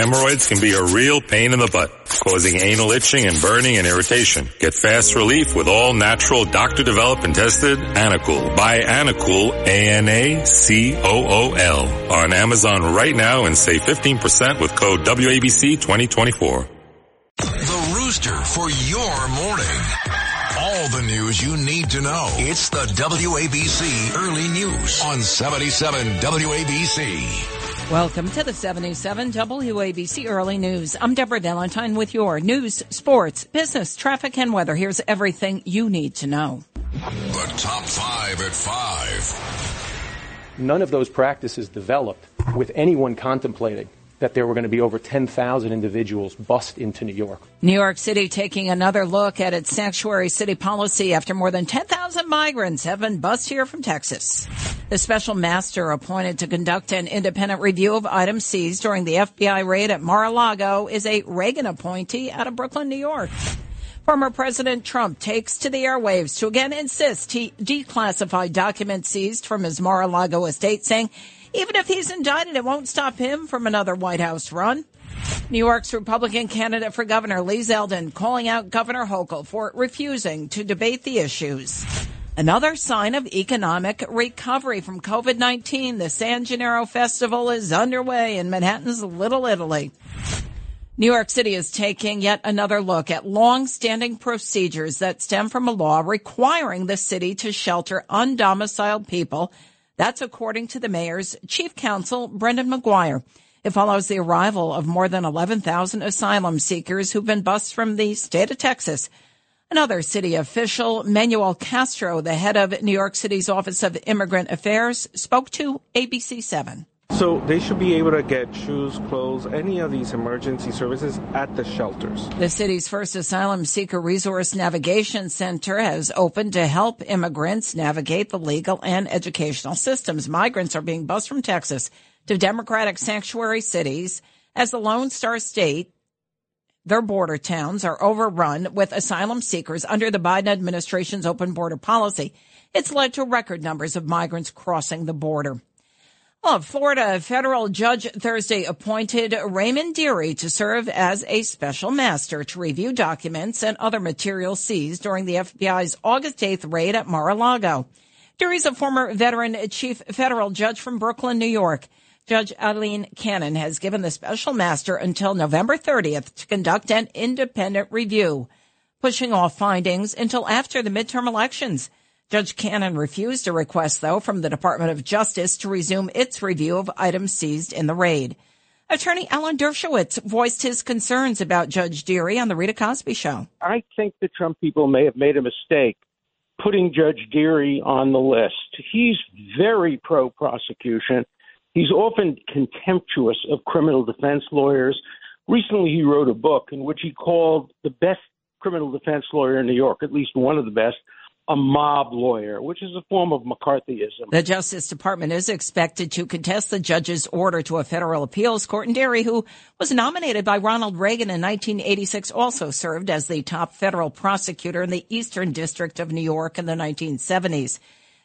Hemorrhoids can be a real pain in the butt, causing anal itching and burning and irritation. Get fast relief with all natural doctor developed and tested Anacool. Buy Anacool, A-N-A-C-O-O-L on Amazon right now and save 15% with code WABC 2024. The Rooster for your morning. All the news you need to know. It's the WABC Early News on 77 WABC. Welcome to the 77 WABC Early News. I'm Deborah Valentine with your news, sports, business, traffic, and weather. Here's everything you need to know. The top five at five. None of those practices developed with anyone contemplating that there were going to be over 10,000 individuals bust into New York. New York City taking another look at its sanctuary city policy after more than 10,000 migrants have been bussed here from Texas. The special master appointed to conduct an independent review of items seized during the FBI raid at Mar-a-Lago is a Reagan appointee out of Brooklyn, New York. Former President Trump takes to the airwaves to again insist he declassified documents seized from his Mar-a-Lago estate, saying even if he's indicted, it won't stop him from another White House run. New York's Republican candidate for governor, Lee Zeldin, calling out Governor Hochul for refusing to debate the issues. Another sign of economic recovery from COVID-19. The San Gennaro Festival is underway in Manhattan's Little Italy. New York City is taking yet another look at long-standing procedures that stem from a law requiring the city to shelter undomiciled people that's according to the mayor's chief counsel, Brendan McGuire. It follows the arrival of more than 11,000 asylum seekers who've been bused from the state of Texas. Another city official, Manuel Castro, the head of New York City's Office of Immigrant Affairs, spoke to ABC 7. So they should be able to get shoes, clothes, any of these emergency services at the shelters. The city's first asylum seeker resource navigation center has opened to help immigrants navigate the legal and educational systems. Migrants are being bused from Texas to Democratic sanctuary cities as the Lone Star State their border towns are overrun with asylum seekers under the Biden administration's open border policy. It's led to record numbers of migrants crossing the border. Well, Florida federal judge Thursday appointed Raymond Dearie to serve as a special master to review documents and other materials seized during the FBI's August 8th raid at Mar-a-Lago. Dearie's a former veteran chief federal judge from Brooklyn, New York. Judge Adeline Cannon has given the special master until November 30th to conduct an independent review, pushing off findings until after the midterm elections. Judge Cannon refused a request, though, from the Department of Justice to resume its review of items seized in the raid. Attorney Alan Dershowitz voiced his concerns about Judge Dearie on the Rita Cosby Show. I think the Trump people may have made a mistake putting Judge Dearie on the list. He's very pro prosecution. He's often contemptuous of criminal defense lawyers. Recently, he wrote a book in which he called the best criminal defense lawyer in New York, at least one of the best, a mob lawyer, which is a form of McCarthyism. The Justice Department is expected to contest the judge's order to a federal appeals court. And Dearie, who was nominated by Ronald Reagan in 1986, also served as the top federal prosecutor in the Eastern District of New York in the 1970s.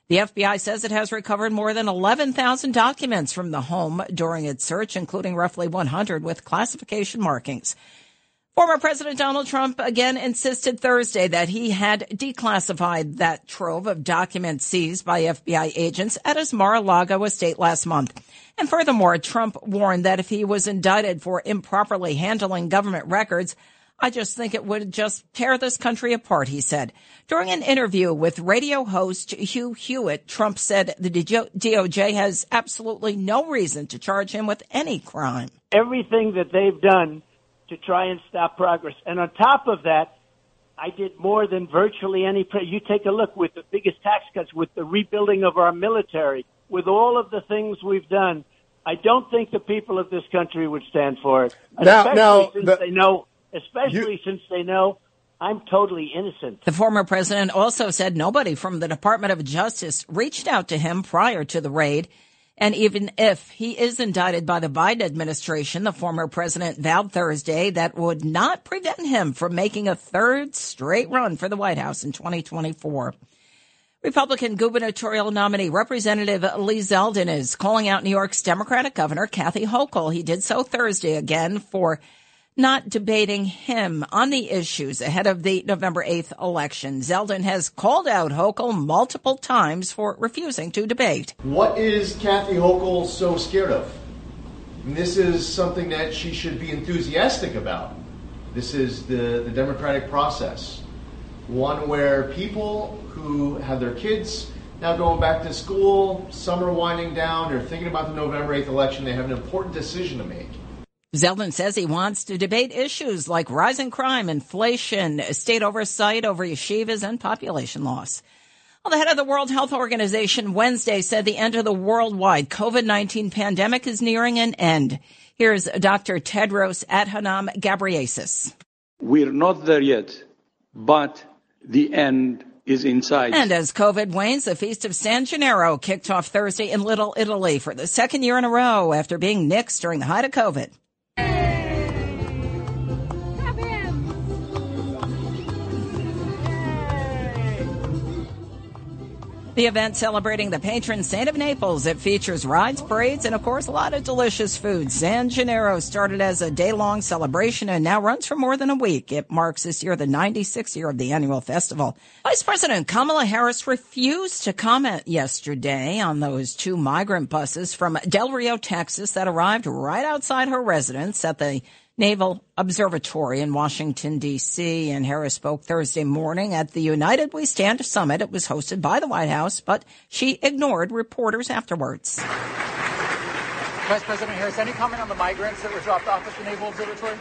The FBI says it has recovered more than 11,000 documents from the home during its search, including roughly 100 with classification markings. Former President Donald Trump again insisted Thursday that he had declassified that trove of documents seized by FBI agents at his Mar-a-Lago estate last month. And furthermore, Trump warned that if he was indicted for improperly handling government records, I just think it would just tear this country apart, he said. During an interview with radio host Hugh Hewitt, Trump said the DOJ has absolutely no reason to charge him with any crime. Everything that they've done to try and stop progress. And on top of that, I did more than virtually any. Pre- you take a look with the biggest tax cuts, with the rebuilding of our military, with all of the things we've done. I don't think the people of this country would stand for it, now, especially now, since the, they know, especially you, since they know I'm totally innocent. The former president also said nobody from the Department of Justice reached out to him prior to the raid. And even if he is indicted by the Biden administration, the former president vowed Thursday that would not prevent him from making a third straight run for the White House in 2024. Republican gubernatorial nominee Representative Lee Zeldin is calling out New York's Democratic Governor Kathy Hochul. He did so Thursday again for not debating him on the issues ahead of the November 8th election. Zeldin has called out Hochul multiple times for refusing to debate. What is Kathy Hochul so scared of? And this is something that she should be enthusiastic about. This is the, the democratic process one where people who have their kids now going back to school, summer winding down, they're thinking about the November 8th election, they have an important decision to make. Zeldin says he wants to debate issues like rising crime, inflation, state oversight over yeshivas, and population loss. Well, the head of the World Health Organization Wednesday said the end of the worldwide COVID-19 pandemic is nearing an end. Here's Dr. Tedros Adhanom Ghebreyesus. We're not there yet, but the end is inside. And as COVID wanes, the Feast of San Gennaro kicked off Thursday in Little Italy for the second year in a row after being nixed during the height of COVID. The event celebrating the patron saint of Naples. It features rides, parades, and of course, a lot of delicious food. San Gennaro started as a day-long celebration and now runs for more than a week. It marks this year the 96th year of the annual festival. Vice President Kamala Harris refused to comment yesterday on those two migrant buses from Del Rio, Texas that arrived right outside her residence at the Naval Observatory in Washington, D.C. And Harris spoke Thursday morning at the United We Stand Summit. It was hosted by the White House, but she ignored reporters afterwards. Vice President Harris, any comment on the migrants that were dropped off at the Naval Observatory?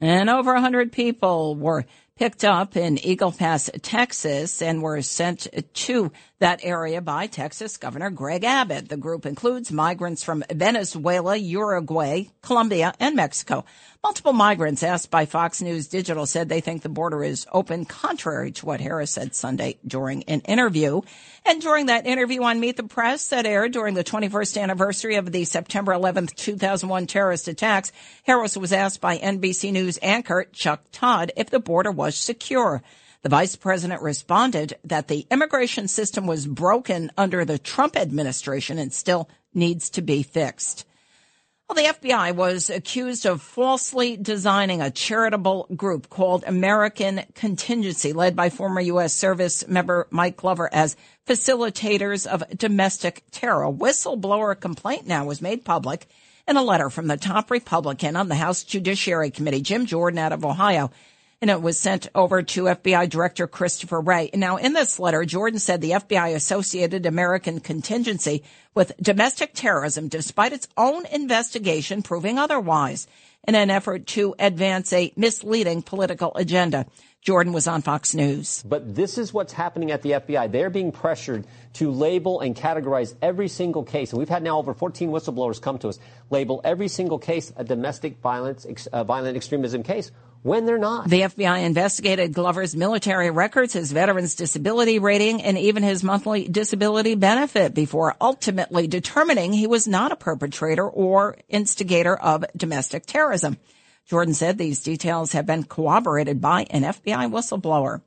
And over 100 people were picked up in Eagle Pass, Texas, and were sent to that area by Texas Governor Greg Abbott. The group includes migrants from Venezuela, Uruguay, Colombia, and Mexico. Multiple migrants asked by Fox News Digital said they think the border is open, contrary to what Harris said Sunday during an interview. And during that interview on Meet the Press that aired during the 21st anniversary of the September 11th, 2001 terrorist attacks, Harris was asked by NBC News anchor Chuck Todd if the border was secure. The vice president responded that the immigration system was broken under the Trump administration and still needs to be fixed. Well, the FBI was accused of falsely designing a charitable group called American Contingency, led by former U.S. Service member Mike Glover as facilitators of domestic terror. A whistleblower complaint now was made public in a letter from the top Republican on the House Judiciary Committee, Jim Jordan out of Ohio and it was sent over to FBI Director Christopher Wray. Now, in this letter, Jordan said the FBI associated American contingency with domestic terrorism despite its own investigation proving otherwise in an effort to advance a misleading political agenda. Jordan was on Fox News. But this is what's happening at the FBI. They're being pressured to label and categorize every single case. And we've had now over 14 whistleblowers come to us, label every single case a domestic violence, uh, violent extremism case when they're not. The FBI investigated Glover's military records, his veterans disability rating, and even his monthly disability benefit before ultimately determining he was not a perpetrator or instigator of domestic terrorism. Jordan said these details have been corroborated by an FBI whistleblower.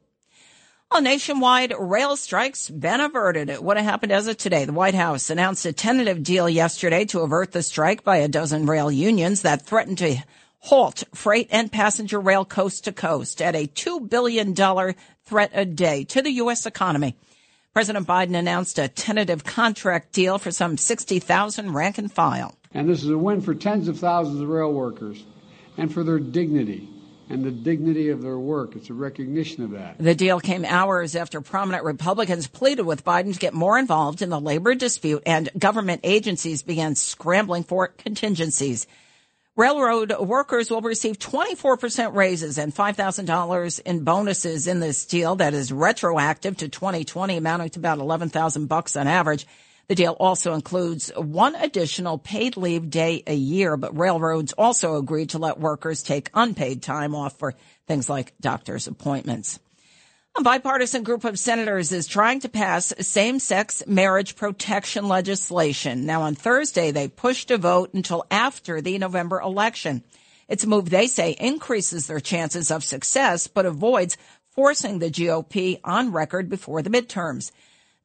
Well, nationwide rail strikes been averted. Have happened as of today. The White House announced a tentative deal yesterday to avert the strike by a dozen rail unions that threatened to halt freight and passenger rail coast to coast at a $2 billion threat a day to the U.S. economy. President Biden announced a tentative contract deal for some 60,000 rank and file. And this is a win for tens of thousands of rail workers and for their dignity and the dignity of their work. It's a recognition of that. The deal came hours after prominent Republicans pleaded with Biden to get more involved in the labor dispute and government agencies began scrambling for contingencies. Railroad workers will receive 24% raises and $5,000 in bonuses in this deal that is retroactive to 2020, amounting to about 11,000 bucks on average. The deal also includes one additional paid leave day a year, but railroads also agreed to let workers take unpaid time off for things like doctor's appointments. A bipartisan group of senators is trying to pass same-sex marriage protection legislation. Now on Thursday, they pushed a vote until after the November election. It's a move they say increases their chances of success, but avoids forcing the GOP on record before the midterms.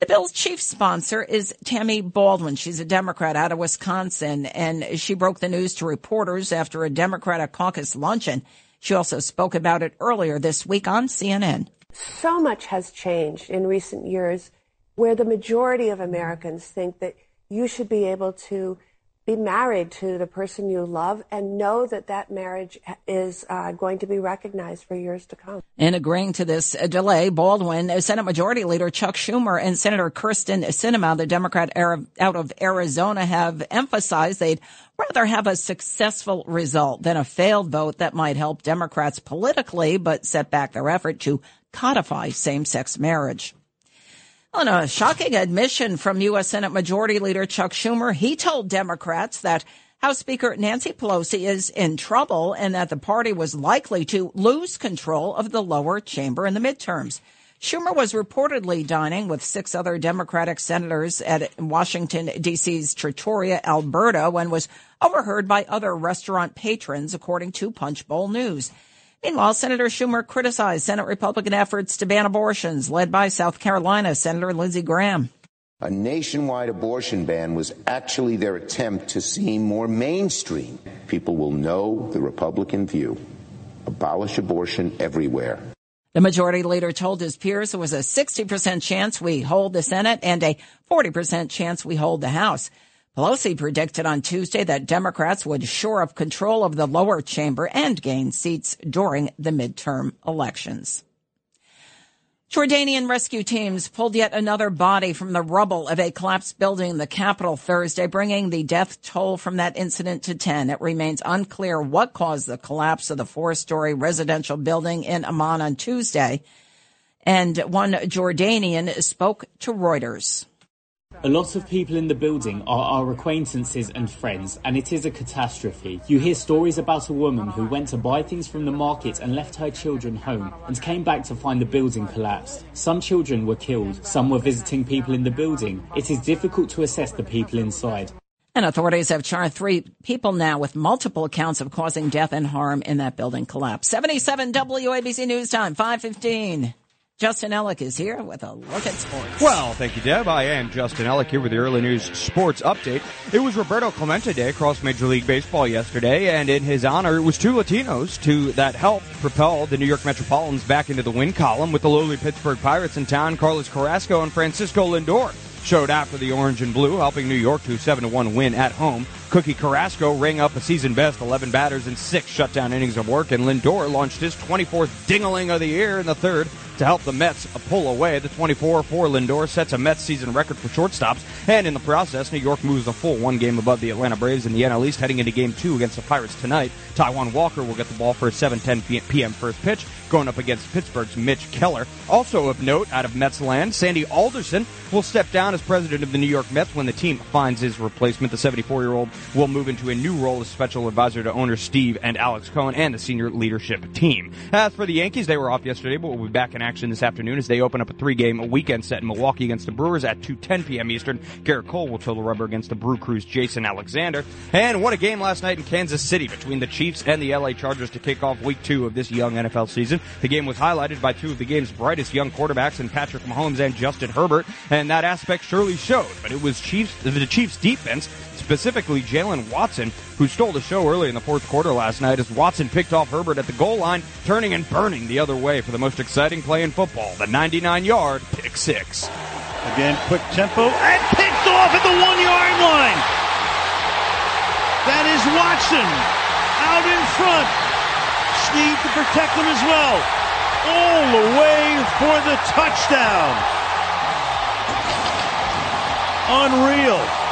The bill's chief sponsor is Tammy Baldwin. She's a Democrat out of Wisconsin, and she broke the news to reporters after a Democratic caucus luncheon. She also spoke about it earlier this week on CNN. So much has changed in recent years where the majority of Americans think that you should be able to be married to the person you love and know that that marriage is uh, going to be recognized for years to come. In agreeing to this delay, Baldwin, Senate Majority Leader Chuck Schumer, and Senator Kyrsten Sinema, the Democrat out of Arizona, have emphasized they'd rather have a successful result than a failed vote that might help Democrats politically, but set back their effort to codify same-sex marriage. On a shocking admission from U.S. Senate Majority Leader Chuck Schumer, he told Democrats that House Speaker Nancy Pelosi is in trouble and that the party was likely to lose control of the lower chamber in the midterms. Schumer was reportedly dining with six other Democratic senators at Washington, D.C.'s Trattoria Alberto when was overheard by other restaurant patrons, according to Punchbowl News. Meanwhile, Senator Schumer criticized Senate Republican efforts to ban abortions led by South Carolina Senator Lindsey Graham. A nationwide abortion ban was actually their attempt to seem more mainstream. People will know the Republican view. Abolish abortion everywhere. The majority leader told his peers there was a 60% chance we hold the Senate and a 40% chance we hold the House. Pelosi predicted on Tuesday that Democrats would shore up control of the lower chamber and gain seats during the midterm elections. Jordanian rescue teams pulled yet another body from the rubble of a collapsed building in the capital Thursday, bringing the death toll from that incident to 10. It remains unclear what caused the collapse of the four-story residential building in Amman on Tuesday. And one Jordanian spoke to Reuters. A lot of people in the building are our acquaintances and friends, and it is a catastrophe. You hear stories about a woman who went to buy things from the market and left her children home and came back to find the building collapsed. Some children were killed, some were visiting people in the building. It is difficult to assess the people inside. And authorities have charged three people now with multiple accounts of causing death and harm in that building collapse. 77 WABC News Time, 515. Justin Ellick is here with a look at sports. Well, thank you, Deb. I am Justin Ellick here with the early news sports update. It was Roberto Clemente Day across Major League Baseball yesterday, and in his honor, it was two Latinos to that helped propel the New York Metropolitans back into the win column with the lowly Pittsburgh Pirates in town. Carlos Carrasco and Francisco Lindor showed out for the orange and blue, helping New York to a 7-1 win at home. Cookie Carrasco rang up a season best 11 batters and six shutdown innings of work, and Lindor launched his 24th dingaling of the year in the third to help the Mets pull away. The 24 for Lindor sets a Mets season record for shortstops, and in the process, New York moves a full one game above the Atlanta Braves in the NL East heading into game two against the Pirates tonight. Taijuan Walker will get the ball for a 7:10 p.m. first pitch, going up against Pittsburgh's Mitch Keller. Also of note, out of Mets land, Sandy Alderson will step down as president of the New York Mets when the team finds his replacement. The 74-year-old will move into a new role as special advisor to owners Steve and Alex Cohen and the senior leadership team. As for the Yankees, they were off yesterday, but we'll be back in action this afternoon as they open up a three-game weekend set in Milwaukee against the Brewers at 2:10 p.m. Eastern. Gerrit Cole will toe the rubber against the Brew Crew's Jason Alexander. And what a game last night in Kansas City between the Chiefs and the LA Chargers to kick off week two of this young NFL season. The game was highlighted by two of the game's brightest young quarterbacks in Patrick Mahomes and Justin Herbert, and that aspect surely showed. But it was Chiefs, the Chiefs defense specifically Jaylen Watson, who stole the show early in the fourth quarter last night as Watson picked off Herbert at the goal line, turning and burning the other way for the most exciting play in football, the 99-yard pick six. Again, quick tempo, and picked off at the one-yard line. That is Watson out in front. Sneed to protect him as well. All the way for the touchdown. Unreal.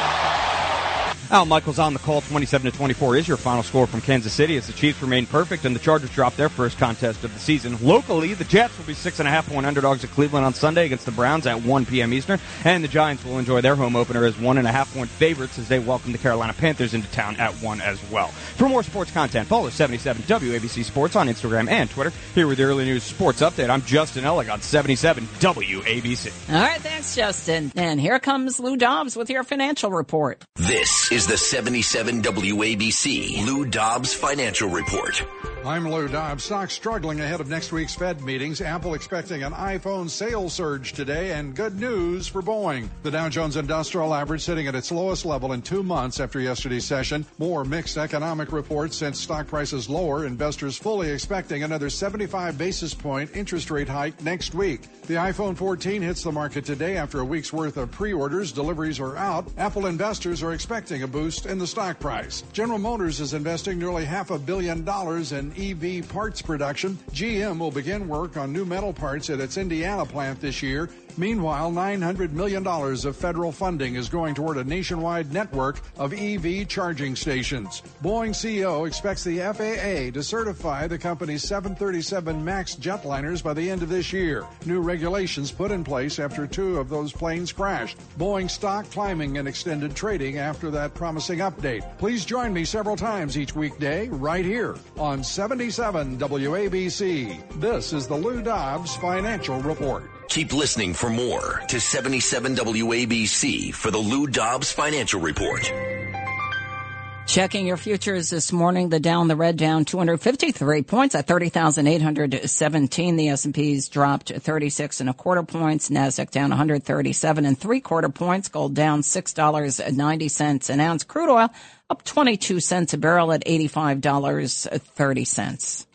Al Michaels on the call, 27 to 24 is your final score from Kansas City as the Chiefs remain perfect and the Chargers drop their first contest of the season. Locally, the Jets will be six and a half point underdogs at Cleveland on Sunday against the Browns at 1 p.m. Eastern, and the Giants will enjoy their home opener as one and a half point favorites as they welcome the Carolina Panthers into town at 1 as well. For more sports content, follow 77 WABC Sports on Instagram and Twitter. Here with the early news sports update, I'm Justin Ellick on 77 WABC. All right, thanks, Justin. And here comes Lou Dobbs with your financial report. This is the 77 WABC Lou Dobbs Financial Report. I'm Lou Dobbs. Stocks struggling ahead of next week's Fed meetings. Apple expecting an iPhone sales surge today and good news for Boeing. The Dow Jones Industrial Average sitting at its lowest level in two months after yesterday's session. More mixed economic reports sent stock prices lower. Investors fully expecting another 75 basis point interest rate hike next week. The iPhone 14 hits the market today after a week's worth of pre-orders. Deliveries are out. Apple investors are expecting a boost in the stock price. General Motors is investing nearly half a billion dollars in EV parts production. GM will begin work on new metal parts at its Indiana plant this year. Meanwhile, $900 million of federal funding is going toward a nationwide network of EV charging stations. Boeing CEO expects the FAA to certify the company's 737 MAX jetliners by the end of this year. New regulations put in place after two of those planes crashed. Boeing stock climbing and extended trading after that promising update. Please join me several times each weekday right here on 77 WABC. This is the Lou Dobbs Financial Report. Keep listening for more to 77 WABC for the Lou Dobbs Financial Report. Checking your futures this morning, the down, the red down 253 points at 30,817. The S&Ps dropped 36 and a quarter points. NASDAQ down 137 and three quarter points. Gold down $6.90 an ounce. Crude oil up 22 cents a barrel at $85.30.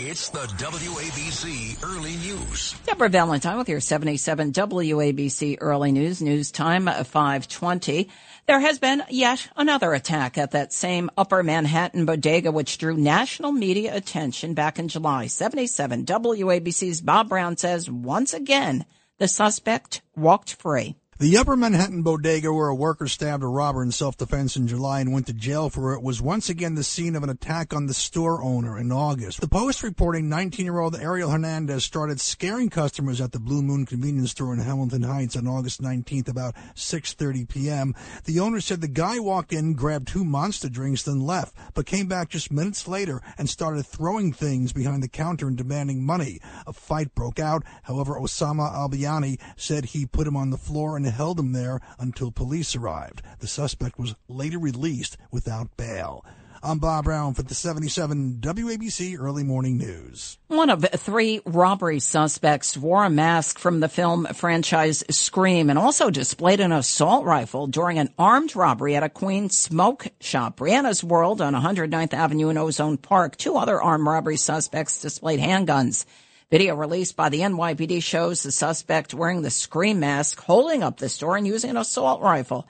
It's the WABC Early News. Deborah Valentine with your 77 WABC Early News. News time uh, 520. There has been yet another attack at that same upper Manhattan bodega, which drew national media attention back in July. 77 WABC's Bob Brown says once again, the suspect walked free. The Upper Manhattan bodega where a worker stabbed a robber in self-defense in July and went to jail for it was once again the scene of an attack on the store owner in August. The Post reporting 19-year-old Ariel Hernandez started scaring customers at the Blue Moon convenience store in Hamilton Heights on August 19th about 6.30 p.m. The owner said the guy walked in, grabbed two monster drinks, then left, but came back just minutes later and started throwing things behind the counter and demanding money. A fight broke out. However, Osama Albiani said he put him on the floor and held him there until police arrived. The suspect was later released without bail. I'm Bob Brown for the 77 WABC Early Morning News. One of three robbery suspects wore a mask from the film franchise Scream and also displayed an assault rifle during an armed robbery at a Queens smoke shop. Brianna's World on 109th Avenue in Ozone Park. Two other armed robbery suspects displayed handguns. Video released by the NYPD shows the suspect wearing the scream mask, holding up the store and using an assault rifle.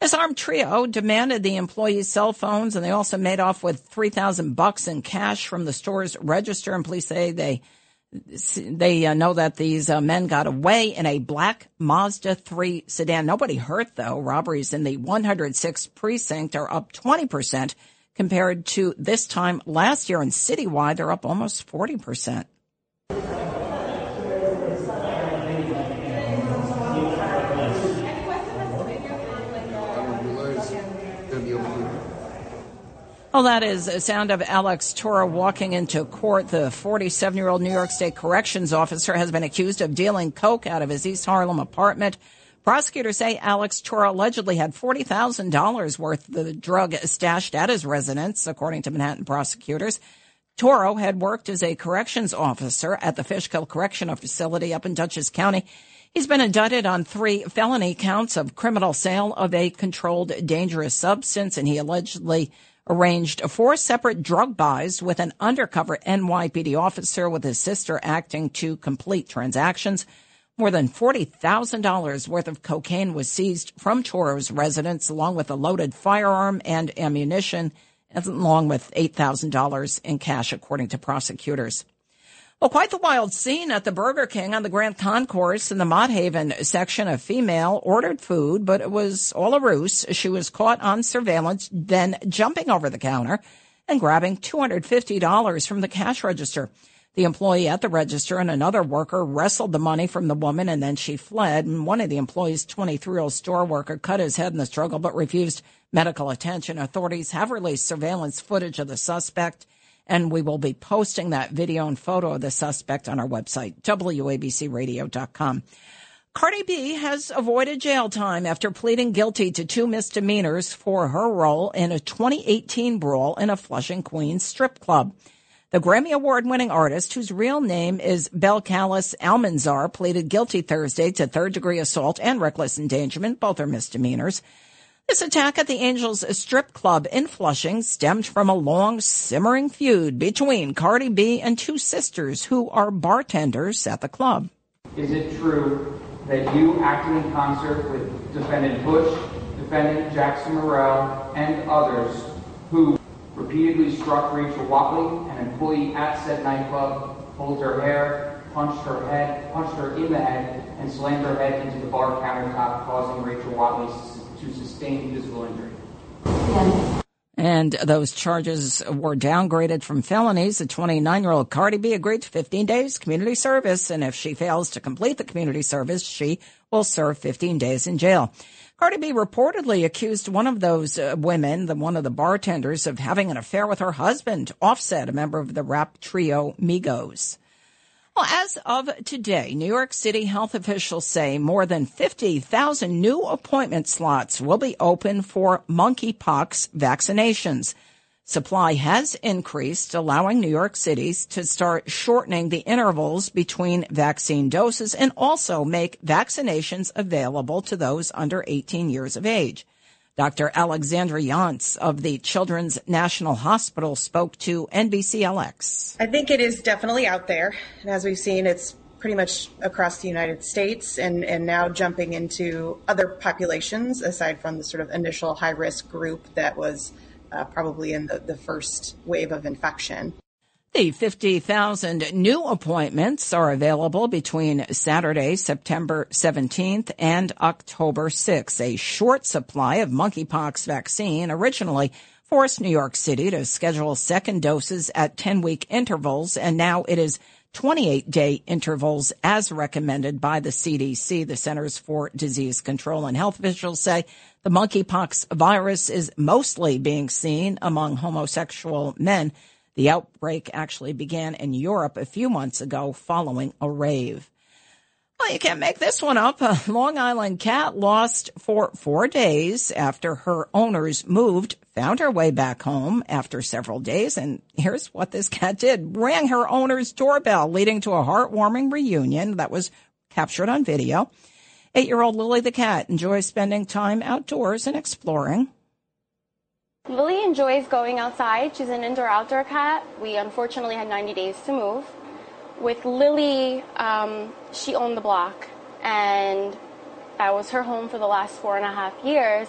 This armed trio demanded the employees' cell phones and they also made off with 3000 bucks in cash from the store's register and police say they they uh, know that these uh, men got away in a black Mazda 3 sedan. Nobody hurt though. Robberies in the 106th precinct are up 20% compared to this time last year and citywide they're up almost 40%. Well, that is a sound of Alex Toro walking into court. The 47 year old New York State corrections officer has been accused of dealing coke out of his East Harlem apartment. Prosecutors say Alex Toro allegedly had $40,000 worth of the drug stashed at his residence, according to Manhattan prosecutors. Toro had worked as a corrections officer at the Fishkill Correctional Facility up in Dutchess County. He's been indicted on three felony counts of criminal sale of a controlled dangerous substance, and he allegedly arranged four separate drug buys with an undercover NYPD officer with his sister acting to complete transactions. More than $40,000 worth of cocaine was seized from Toro's residence along with a loaded firearm and ammunition, along with $8,000 in cash, according to prosecutors. Well, quite the wild scene at the Burger King on the Grand Concourse in the Mott Haven section. A female ordered food, but it was all a ruse. She was caught on surveillance, then jumping over the counter and grabbing $250 from the cash register. The employee at the register and another worker wrestled the money from the woman and then she fled. And one of the employees, 23 year old store worker, cut his head in the struggle but refused medical attention. Authorities have released surveillance footage of the suspect and we will be posting that video and photo of the suspect on our website, WABCradio.com. Cardi B has avoided jail time after pleading guilty to two misdemeanors for her role in a 2018 brawl in a Flushing, Queens strip club. The Grammy Award winning artist, whose real name is Belcalis Almanzar, pleaded guilty Thursday to third degree assault and reckless endangerment. Both are misdemeanors. This attack at the Angels strip club in Flushing stemmed from a long simmering feud between Cardi B and two sisters who are bartenders at the club. Is it true that you acted in concert with defendant Bush, defendant Jackson Morrell, and others who repeatedly struck Rachel Watley, an employee at said nightclub, pulled her hair, punched her head, punched her in the head, and slammed her head into the bar countertop, causing Rachel Watley to sustain physical injury? And those charges were downgraded from felonies. The 29 year old Cardi B agreed to 15 days community service. And if she fails to complete the community service, she will serve 15 days in jail. Cardi B reportedly accused one of those uh, women, the one of the bartenders, of having an affair with her husband, Offset, a member of the rap trio Migos. Well, as of today, New York City health officials say more than 50,000 new appointment slots will be open for monkeypox vaccinations. Supply has increased, allowing New York cities to start shortening the intervals between vaccine doses and also make vaccinations available to those under 18 years of age. Dr. Alexandra Yonts of the Children's National Hospital spoke to NBCLX. I think it is definitely out there. And as we've seen, it's pretty much across the United States and, and now jumping into other populations aside from the sort of initial high risk group that was uh, probably in the, the first wave of infection. The 50,000 new appointments are available between Saturday, September 17th and October 6th. A short supply of monkeypox vaccine originally forced New York City to schedule second doses at 10 week intervals, and now it is 28 day intervals as recommended by the CDC, the Centers for Disease Control and Health officials say the monkeypox virus is mostly being seen among homosexual men the outbreak actually began in Europe a few months ago following a rave. Well, you can't make this one up. A Long Island cat lost for four days after her owners moved, found her way back home after several days. And here's what this cat did. Rang her owner's doorbell, leading to a heartwarming reunion that was captured on video. Eight year old Lily the cat enjoys spending time outdoors and exploring. Lily enjoys going outside. She's an indoor outdoor cat. We unfortunately had 90 days to move. With Lily, um, she owned the block, and that was her home for the last four and a half years.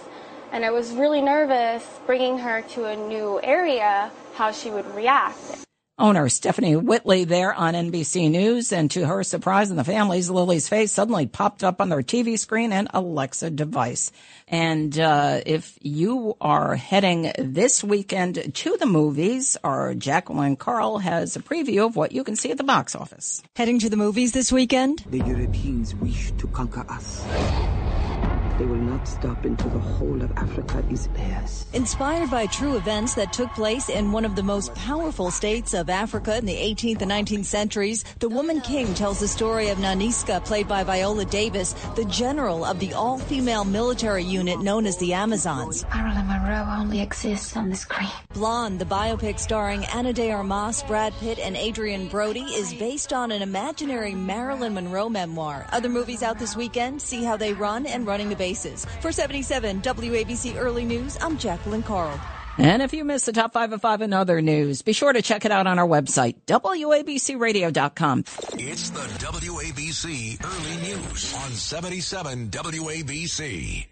And I was really nervous bringing her to a new area, how she would react. Owner Stephanie Whitley there on NBC News, and to her surprise and the family's, Lily's face suddenly popped up on their TV screen and Alexa device. And uh, if you are heading this weekend to the movies, our Jacqueline Carl has a preview of what you can see at the box office. Heading to the movies this weekend? The Europeans wish to conquer us. They will not stop until the whole of Africa is theirs. Inspired by true events that took place in one of the most powerful states of Africa in the 18th and 19th centuries, The Woman King tells the story of Nanisca, played by Viola Davis, the general of the all-female military unit known as the Amazons. Marilyn Monroe only exists on the screen. Blonde, the biopic starring Ana de Armas, Brad Pitt, and Adrien Brody, is based on an imaginary Marilyn Monroe memoir. Other movies out this weekend, see how they run and running the bases. For 77 WABC Early News, I'm Jacqueline Carl. And if you missed the top five of five and other news, be sure to check it out on our website, WABCRadio.com. It's the WABC Early News on 77 WABC.